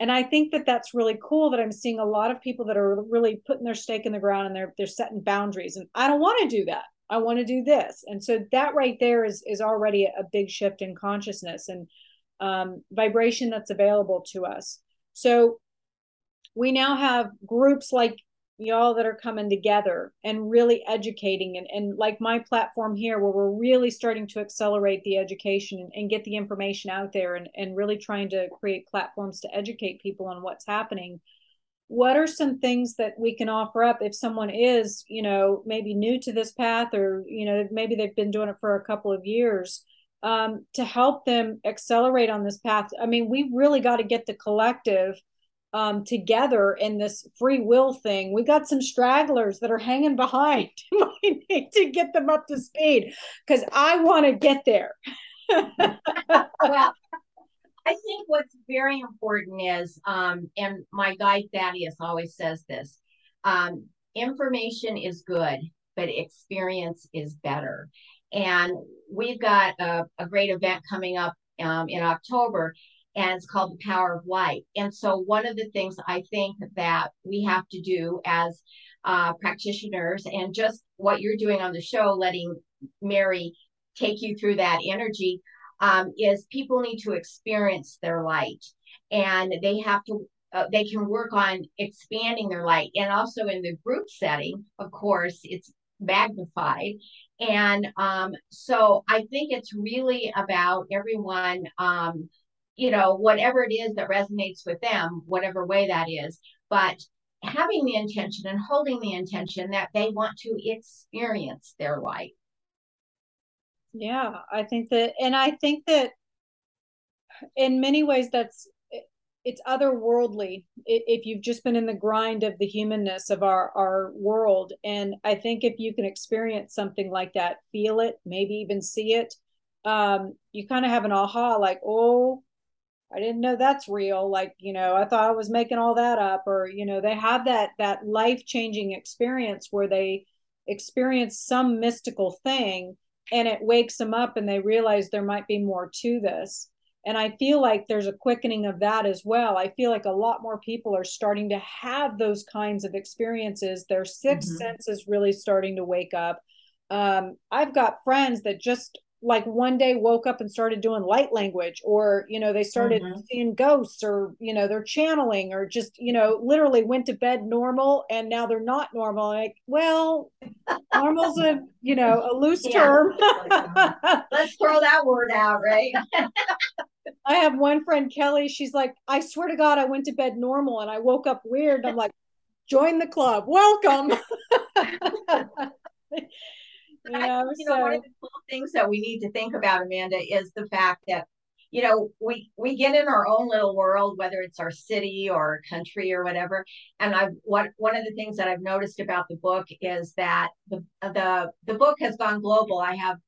And I think that that's really cool that I'm seeing a lot of people that are really putting their stake in the ground and they're they're setting boundaries and I don't want to do that. I want to do this. And so that right there is is already a big shift in consciousness and um, vibration that's available to us. So we now have groups like y'all that are coming together and really educating and, and like my platform here where we're really starting to accelerate the education and, and get the information out there and, and really trying to create platforms to educate people on what's happening what are some things that we can offer up if someone is you know maybe new to this path or you know maybe they've been doing it for a couple of years um, to help them accelerate on this path? I mean we really got to get the collective um, together in this free will thing. We got some stragglers that are hanging behind [LAUGHS] we need to get them up to speed because i want to get there. [LAUGHS] Well, I think what's very important is, um, and my guide Thaddeus always says this um, information is good, but experience is better. And we've got a, a great event coming up um, in October, and it's called The Power of Light. And so, one of the things I think that we have to do as uh, practitioners, and just what you're doing on the show, letting Mary take you through that energy um, is people need to experience their light. And they have to uh, they can work on expanding their light. And also in the group setting of course it's magnified. And um, so i think it's really about everyone um, you know whatever it is that resonates with them whatever way that is but having the intention and holding the intention that they want to experience their light Yeah, I think that, and I think that in many ways that's it's otherworldly if you've just been in the grind of the humanness of our our world. And i think if you can experience something like that feel it maybe even see it um you kind of have an aha like oh i didn't know that's real like you know i thought i was making all that up or you know they have that that life changing experience where they experience some mystical thing and it wakes them up and they realize there might be more to this. And i feel like there's a quickening of that as well. I feel like a lot more people are starting to have those kinds of experiences. Their 6th Mhm. sense is really starting to wake up. Um, i've got friends that just like one day woke up and started doing light language or you know they started mm-hmm. seeing ghosts or you know they're channeling or just you know literally went to bed normal and now they're not normal. Like well normal's a you know a loose yeah. term. [LAUGHS] Let's throw that word out right? [LAUGHS] I have one friend kelly she's like i swear to god i went to bed normal and i woke up weird. I'm like join the club. Welcome [LAUGHS] you know, you know, one of the cool things that we need to think about, Amanda, is the fact that you know we we get in our own little world whether it's our city or country or whatever. And i what one of the things that i've noticed about the book is that the the the book has gone global. I have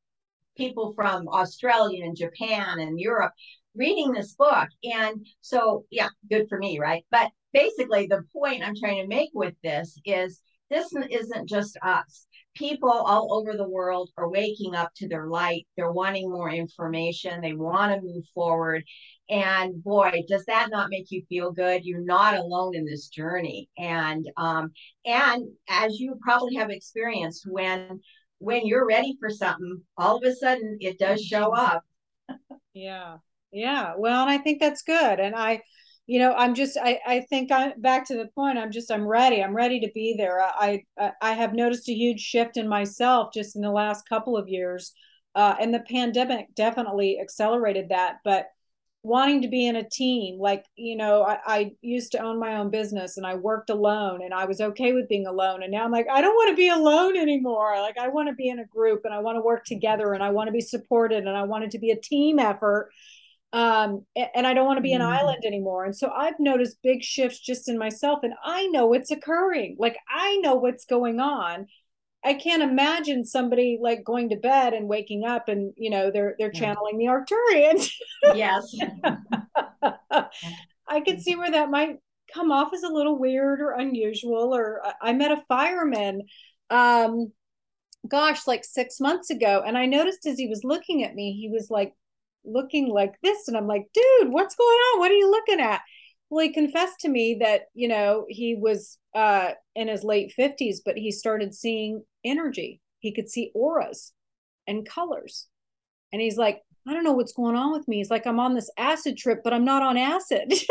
people from australia and japan and europe reading this book. And so yeah good for me right? But basically the point i'm trying to make with this is this isn't just us people all over the world are waking up to their light. They're wanting more information. They want to move forward. And boy, does that not make you feel good? You're not alone in this journey. And um, and as you probably have experienced, when when you're ready for something, all of a sudden it does show up. [LAUGHS] yeah. Yeah. Well, and I think that's good. And I you know i'm just i i think i'm back to the point i'm just i'm ready i'm ready to be there. I i, I have noticed a huge shift in myself just in the last couple of years uh, and the pandemic definitely accelerated that but wanting to be in a team like you know I, I used to own my own business and i worked alone and i was okay with being alone and now i'm like i don't want to be alone anymore. Like i want to be in a group and i want to work together and i want to be supported and i want it to be a team effort um, and I don't want to be an mm. island anymore. And so I've noticed big shifts just in myself, and I know it's occurring. Like I know what's going on. I can't imagine somebody like going to bed and waking up and you know they're they're channeling the Arcturians. yes. [LAUGHS] I could see where that might come off as a little weird or unusual. Or I met a fireman, um, gosh, like six months ago, and I noticed as he was looking at me, he was like looking like this and i'm like dude what's going on? What are you looking at? Well he confessed to me that you know he was uh in his late 50s but he started seeing energy. He could see auras and colors. And he's like i don't know what's going on with me. He's like i'm on this acid trip but i'm not on acid. [LAUGHS]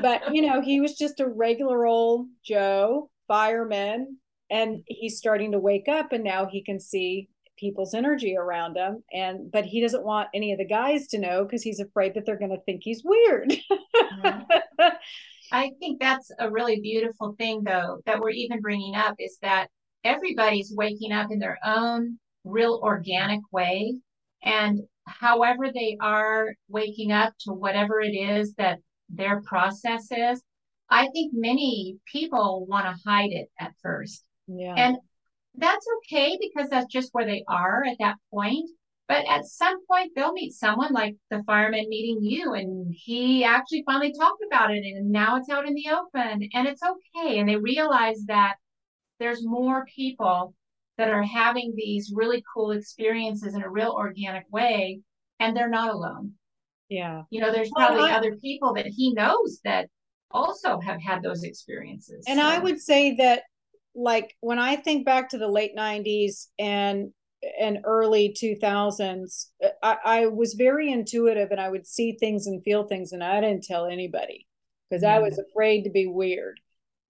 But you know he was just a regular old joe fireman and he's starting to wake up and now he can see people's energy around him and but he doesn't want any of the guys to know because he's afraid that they're going to think he's weird mm-hmm. [LAUGHS] i think that's a really beautiful thing though that we're even bringing up is that everybody's waking up in their own real organic way and however they are waking up to whatever it is that their process is i think many people want to hide it at first yeah. And that's okay because that's just where they are at that point. But at some point, they'll meet someone like the fireman meeting you, and he actually finally talked about it, and now it's out in the open, and it's okay. And they realize that there's more people that are having these really cool experiences in a real organic way, and they're not alone. Yeah. You know, there's probably well, I, other people that he knows that also have had those experiences. And so. I would say that like when I think back to the late 90s and and early 2000s, I, I was very intuitive and I would see things and feel things, and I didn't tell anybody because I was afraid to be weird.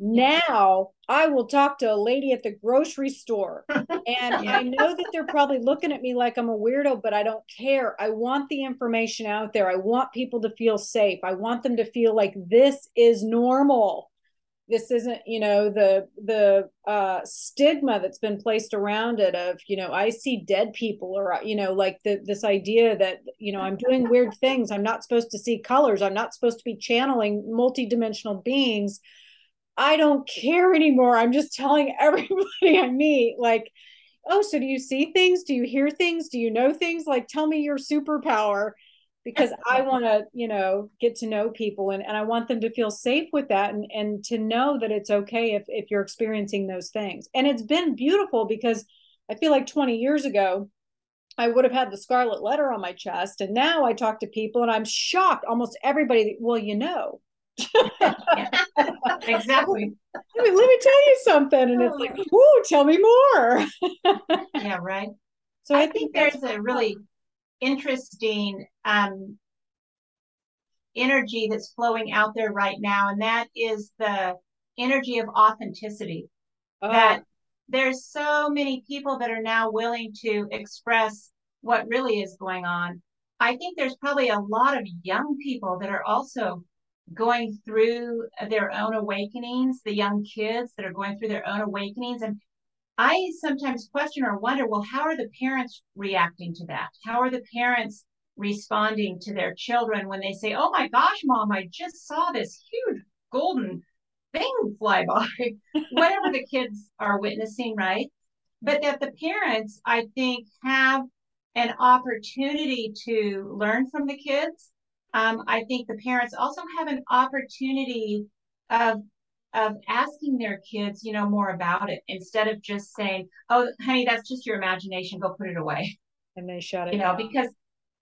Now I will talk to a lady at the grocery store, [LAUGHS] and yeah. I know that they're probably looking at me like I'm a weirdo, but I don't care. I want the information out there. I want people to feel safe. I want them to feel like this is normal this isn't you know the the uh, stigma that's been placed around it of you know i see dead people or you know like the, this idea that you know i'm doing weird things. I'm not supposed to see colors. I'm not supposed to be channeling multidimensional beings. I don't care anymore. I'm just telling [LAUGHS] everybody i meet like oh so do you see things? Do you hear things? Do you know things? Like tell me your superpower because I want to, you know, get to know people and, and I want them to feel safe with that and, and to know that it's okay if, if you're experiencing those things. And it's been beautiful because I feel like 20 years ago, I would have had the scarlet letter on my chest. And now I talk to people and I'm shocked. Almost everybody, well, you know, [LAUGHS] exactly. [LAUGHS] I mean, let me tell you something. And it's like, oh. whoo, tell me more. [LAUGHS] yeah, right. So I, I think, think there's a really interesting um, energy that's flowing out there right now, and that is the energy of authenticity. Oh. That there's so many people that are now willing to express what really is going on. I think there's probably a lot of young people that are also going through their own awakenings, the young kids that are going through their own awakenings. And I sometimes question or wonder, well, how are the parents reacting to that? How are the parents responding to their children when they say, oh my gosh, mom, I just saw this huge golden thing fly by, [LAUGHS] whatever the kids are witnessing, right? But that the parents, I think, have an opportunity to learn from the kids. Um, I think the parents also have an opportunity of of asking their kids, you know, more about it instead of just saying, "Oh, honey, that's just your imagination. Go put it away." And they shut it. You know, because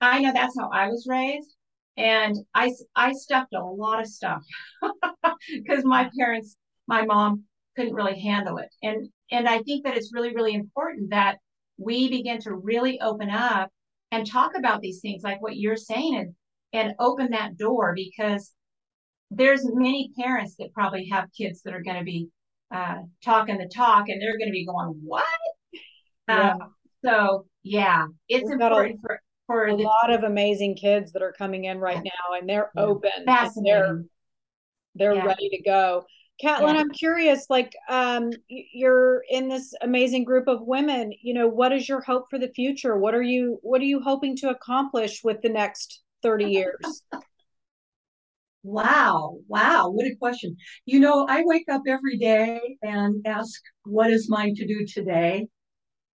I know that's how I was raised, and I I stuffed a lot of stuff [LAUGHS] because my parents, my mom couldn't really handle it, and and I think that it's really really important that we begin to really open up and talk about these things like what you're saying and and open that door because there's many parents that probably have kids that are going to be uh, talking the talk and they're going to be going what yeah. Um, so yeah it's We've important a, for for a the, lot of amazing kids that are coming in right now and they're open and they're they're yeah. ready to go Catlin, yeah. I'm curious, like, um, you're in this amazing group of women, you know, what is your hope for the future? What are you, what are you hoping to accomplish with the next 30 years? [LAUGHS] wow. Wow. What a question. You know, I wake up every day and ask, what is mine to do today?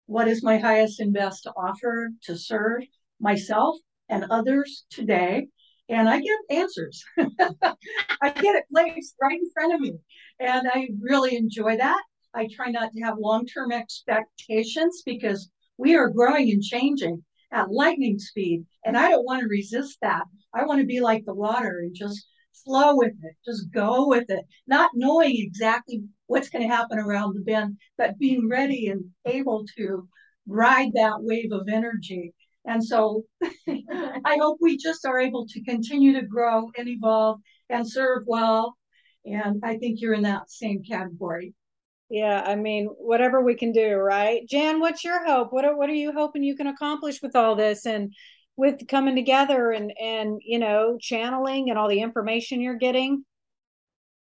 What is my highest and best to offer to serve myself and others today? and I get answers. [LAUGHS] I get it placed right in front of me. And I really enjoy that. I try not to have long term expectations because we are growing and changing at lightning speed. And I don't want to resist that. I want to be like the water and just flow with it, just go with it, not knowing exactly what's going to happen around the bend, but being ready and able to ride that wave of energy and so [LAUGHS] I hope we just are able to continue to grow and evolve and serve well. And I think you're in that same category. Yeah, I mean, whatever we can do, right? Jan, what's your hope? What are, what are you hoping you can accomplish with all this and with coming together and and you know channeling and all the information you're getting?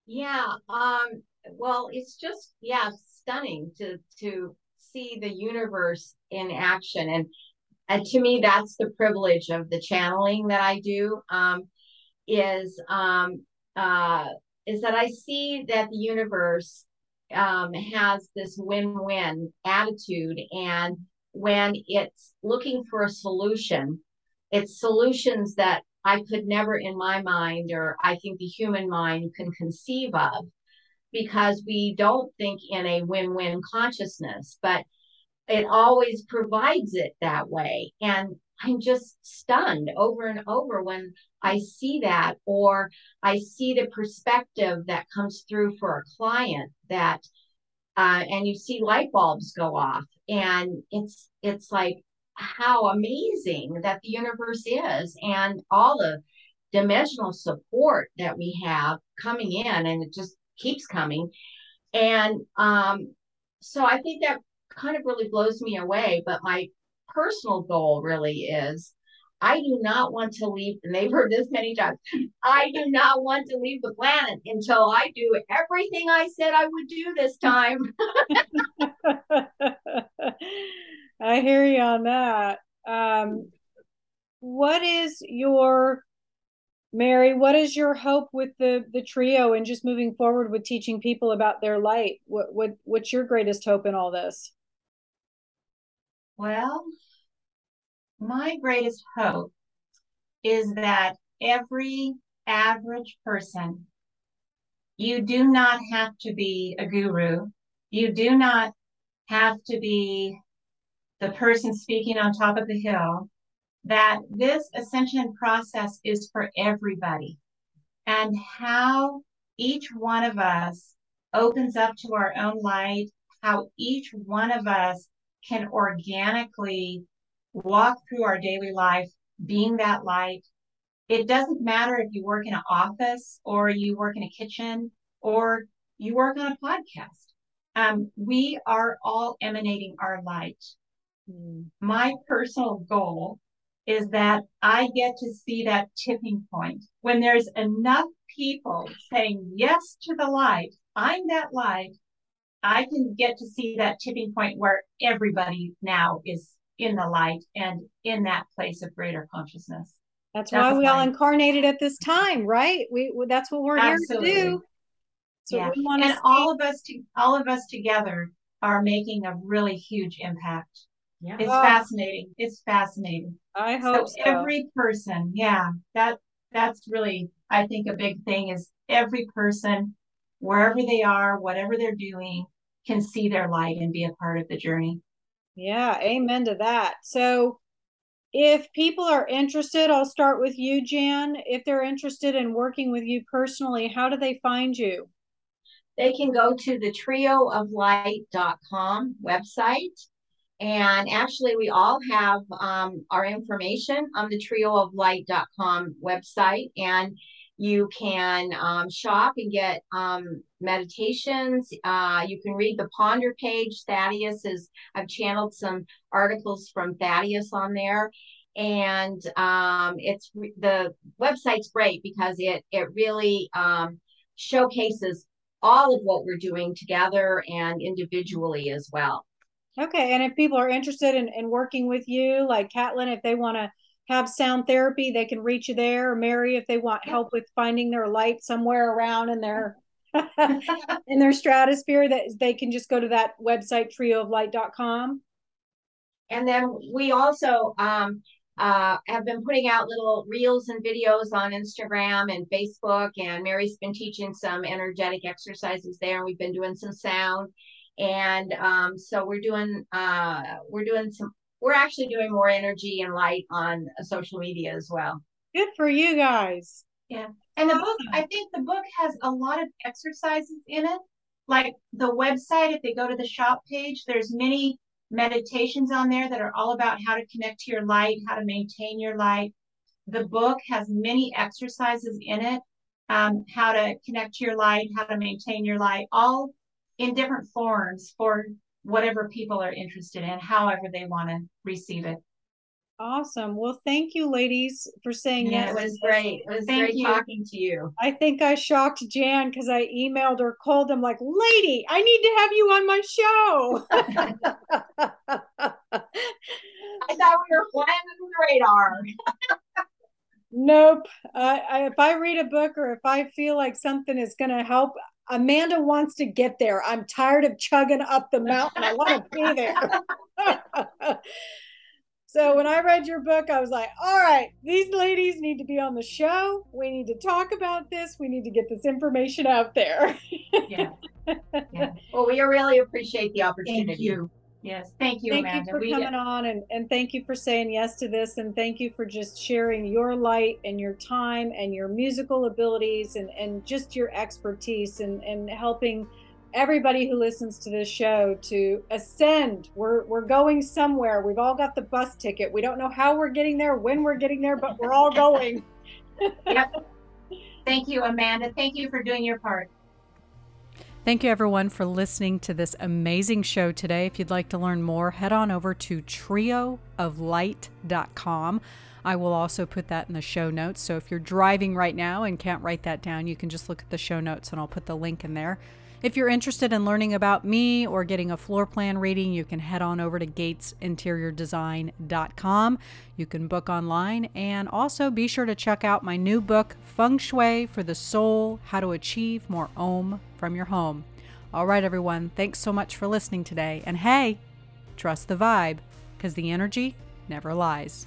Yeah, um, well, it's just yeah, stunning to to see the universe in action and and to me that's the privilege of the channeling that i do um, is um, uh, is that i see that the universe um, has this win-win attitude and when it's looking for a solution it's solutions that i could never in my mind or i think the human mind can conceive of because we don't think in a win-win consciousness but it always provides it that way. And I'm just stunned over and over when I see that, or I see the perspective that comes through for a client that, uh, and you see light bulbs go off, and it's it's like how amazing that the universe is, and all the dimensional support that we have coming in, and it just keeps coming, and um, so I think that kind of really blows me away. But my personal goal really is I do not want to leave, and they've heard this many times. I do not want to leave the planet until I do everything I said I would do this time. [LAUGHS] [LAUGHS] I hear you on that. Um, what is your Mary, what is your hope with the the trio and just moving forward with teaching people about their light? What what what's your greatest hope in all this? Well, my greatest hope is that every average person, you do not have to be a guru. You do not have to be the person speaking on top of the hill. That this ascension process is for everybody. and how each one of us opens up to our own light, how each one of us can organically walk through our daily life being that light. It doesn't matter if you work in an office or you work in a kitchen or you work on a podcast. Um, we are all emanating our light. Mm. My personal goal is that I get to see that tipping point when there's enough people saying yes to the light. I'm that light. I can get to see that tipping point where everybody now is in the light and in that place of greater consciousness. That's, that's why we all incarnated at this time, right? We that's what we're Absolutely. here to do. So yeah. we want and all of us to all of us together are making a really huge impact. Yeah. It's oh. fascinating. It's fascinating. I hope so, so. Every person, yeah, that that's really I think a big thing is every person, wherever they are, whatever they're doing, can see their light and be a part of the journey. Yeah, amen to that. So if people are interested, I'll start with you, Jan. If they're interested in working with you personally, how do they find you? They can go to the triooflight.com website. And actually, we all have um, our information on the triooflight.com website. And you can um, shop and get um, meditations. Uh, you can read the Ponder page. Thaddeus is, I've channeled some articles from Thaddeus on there. And um, it's the website's great because it it really um, showcases all of what we're doing together and individually as well. Okay, and if people are interested in, in working with you, like Catlin, if they want to have sound therapy, they can reach you there. Or Mary, if they want help with finding their light somewhere around in their [LAUGHS] [LAUGHS] in their stratosphere, that they can just go to that website triooflight.com. And then we also um, uh, have been putting out little reels and videos on Instagram and Facebook. And Mary's been teaching some energetic exercises there. And we've been doing some sound. And um, so we're doing uh, we're doing some we're actually doing more energy and light on social media as well. Good for you guys. Yeah. And the book, I think the book has a lot of exercises in it. Like the website, if they go to the shop page, there's many meditations on there that are all about how to connect to your light, how to maintain your light. The book has many exercises in it, um, how to connect to your light, how to maintain your light, all in different forms for whatever people are interested in, however they want to receive it. Awesome. Well, thank you, ladies, for saying yeah, yes. It was great. It was thank great you. talking to you. I think I shocked Jan because I emailed or called them like, lady, I need to have you on my show. [LAUGHS] I thought we were flying under the radar. nope. I, I, if I read a book or if I feel like something is going to help, Amanda wants to get there. I'm tired of chugging up the mountain. I want to be there. [LAUGHS] [LAUGHS] so when I read your book, I was like, all right, these ladies need to be on the show. We need to talk about this. We need to get this information out there. yeah. [LAUGHS] yeah. Well, we really appreciate the opportunity. Thank you. Yes, thank you, thank Amanda. you for we coming on, and and thank you for saying yes to this, and thank you for just sharing your light and your time and your musical abilities and and just your expertise and and helping everybody who listens to this show to ascend. We're we're going somewhere. We've all got the bus ticket. We don't know how we're getting there, when we're getting there, but we're all going. [LAUGHS] yep. Thank you, Amanda. Thank you for doing your part. Thank you, everyone, for listening to this amazing show today. If you'd like to learn more, head on over to triooflight.com. I will also put that in the show notes. So if you're driving right now and can't write that down, you can just look at the show notes and I'll put the link in there. If you're interested in learning about me or getting a floor plan reading, you can head on over to gatesinteriordesign.com. You can book online and also be sure to check out my new book, Feng Shui for the Soul How to Achieve More Om from Your Home. All right, everyone, thanks so much for listening today. And hey, trust the vibe because the energy never lies.